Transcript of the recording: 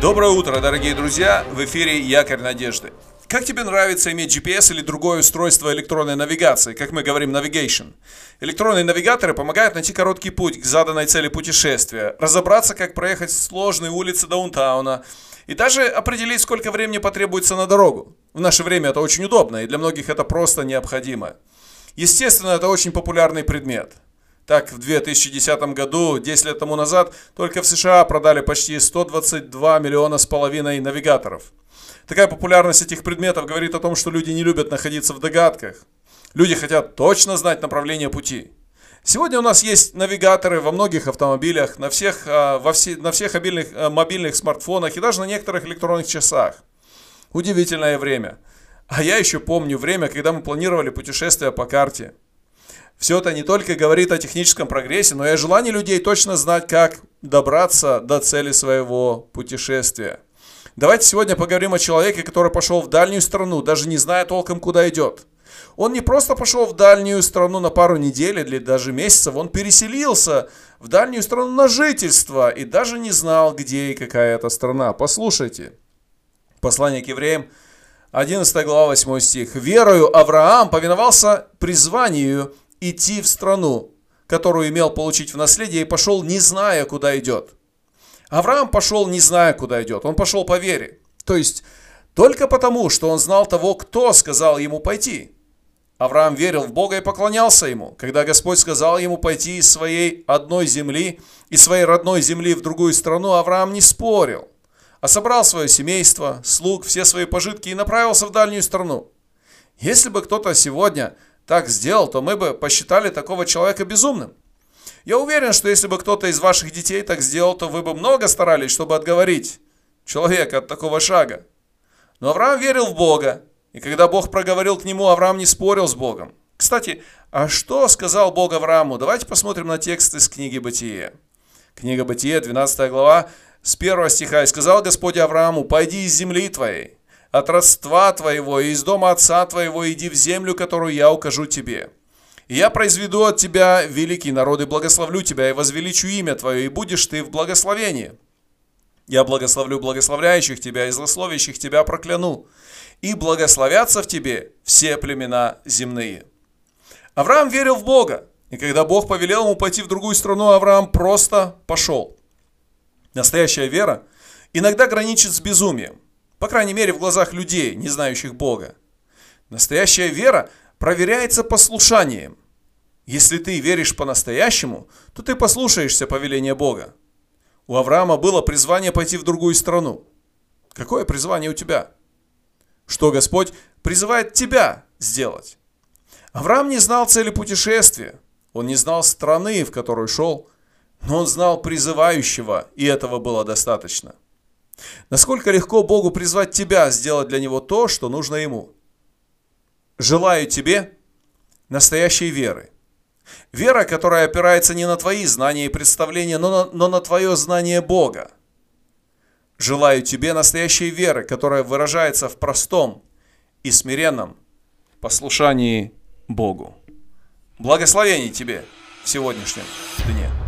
Доброе утро, дорогие друзья! В эфире Якорь Надежды. Как тебе нравится иметь GPS или другое устройство электронной навигации, как мы говорим navigation? Электронные навигаторы помогают найти короткий путь к заданной цели путешествия, разобраться, как проехать сложные улицы даунтауна и даже определить, сколько времени потребуется на дорогу. В наше время это очень удобно, и для многих это просто необходимо. Естественно, это очень популярный предмет. Так, в 2010 году, 10 лет тому назад, только в США продали почти 122 миллиона с половиной навигаторов. Такая популярность этих предметов говорит о том, что люди не любят находиться в догадках. Люди хотят точно знать направление пути. Сегодня у нас есть навигаторы во многих автомобилях, на всех, а, во все, на всех мобильных, а, мобильных смартфонах и даже на некоторых электронных часах. Удивительное время. А я еще помню время, когда мы планировали путешествия по карте. Все это не только говорит о техническом прогрессе, но и о желании людей точно знать, как добраться до цели своего путешествия. Давайте сегодня поговорим о человеке, который пошел в дальнюю страну, даже не зная толком, куда идет. Он не просто пошел в дальнюю страну на пару недель или даже месяцев, он переселился в дальнюю страну на жительство и даже не знал, где и какая это страна. Послушайте. Послание к евреям, 11 глава, 8 стих. «Верою Авраам повиновался призванию идти в страну, которую имел получить в наследие, и пошел, не зная, куда идет. Авраам пошел, не зная, куда идет. Он пошел по вере. То есть, только потому, что он знал того, кто сказал ему пойти. Авраам верил в Бога и поклонялся ему. Когда Господь сказал ему пойти из своей одной земли, из своей родной земли в другую страну, Авраам не спорил, а собрал свое семейство, слуг, все свои пожитки и направился в дальнюю страну. Если бы кто-то сегодня так сделал, то мы бы посчитали такого человека безумным. Я уверен, что если бы кто-то из ваших детей так сделал, то вы бы много старались, чтобы отговорить человека от такого шага. Но Авраам верил в Бога, и когда Бог проговорил к нему, Авраам не спорил с Богом. Кстати, а что сказал Бог Аврааму? Давайте посмотрим на текст из книги Бытие. Книга Бытие, 12 глава, с 1 стиха. «И сказал Господь Аврааму, пойди из земли твоей, от родства твоего и из дома отца твоего иди в землю, которую я укажу тебе. И я произведу от тебя великий народ и благословлю тебя, и возвеличу имя твое, и будешь ты в благословении. Я благословлю благословляющих тебя, и злословящих тебя прокляну. И благословятся в тебе все племена земные. Авраам верил в Бога, и когда Бог повелел ему пойти в другую страну, Авраам просто пошел. Настоящая вера иногда граничит с безумием. По крайней мере, в глазах людей, не знающих Бога. Настоящая вера проверяется послушанием. Если ты веришь по-настоящему, то ты послушаешься повеления Бога. У Авраама было призвание пойти в другую страну. Какое призвание у тебя? Что Господь призывает тебя сделать? Авраам не знал цели путешествия. Он не знал страны, в которую шел, но он знал призывающего, и этого было достаточно. Насколько легко Богу призвать тебя сделать для Него то, что нужно Ему. Желаю тебе настоящей веры. Вера, которая опирается не на твои знания и представления, но на, но на твое знание Бога. Желаю тебе настоящей веры, которая выражается в простом и смиренном послушании Богу. Благословений тебе в сегодняшнем дне.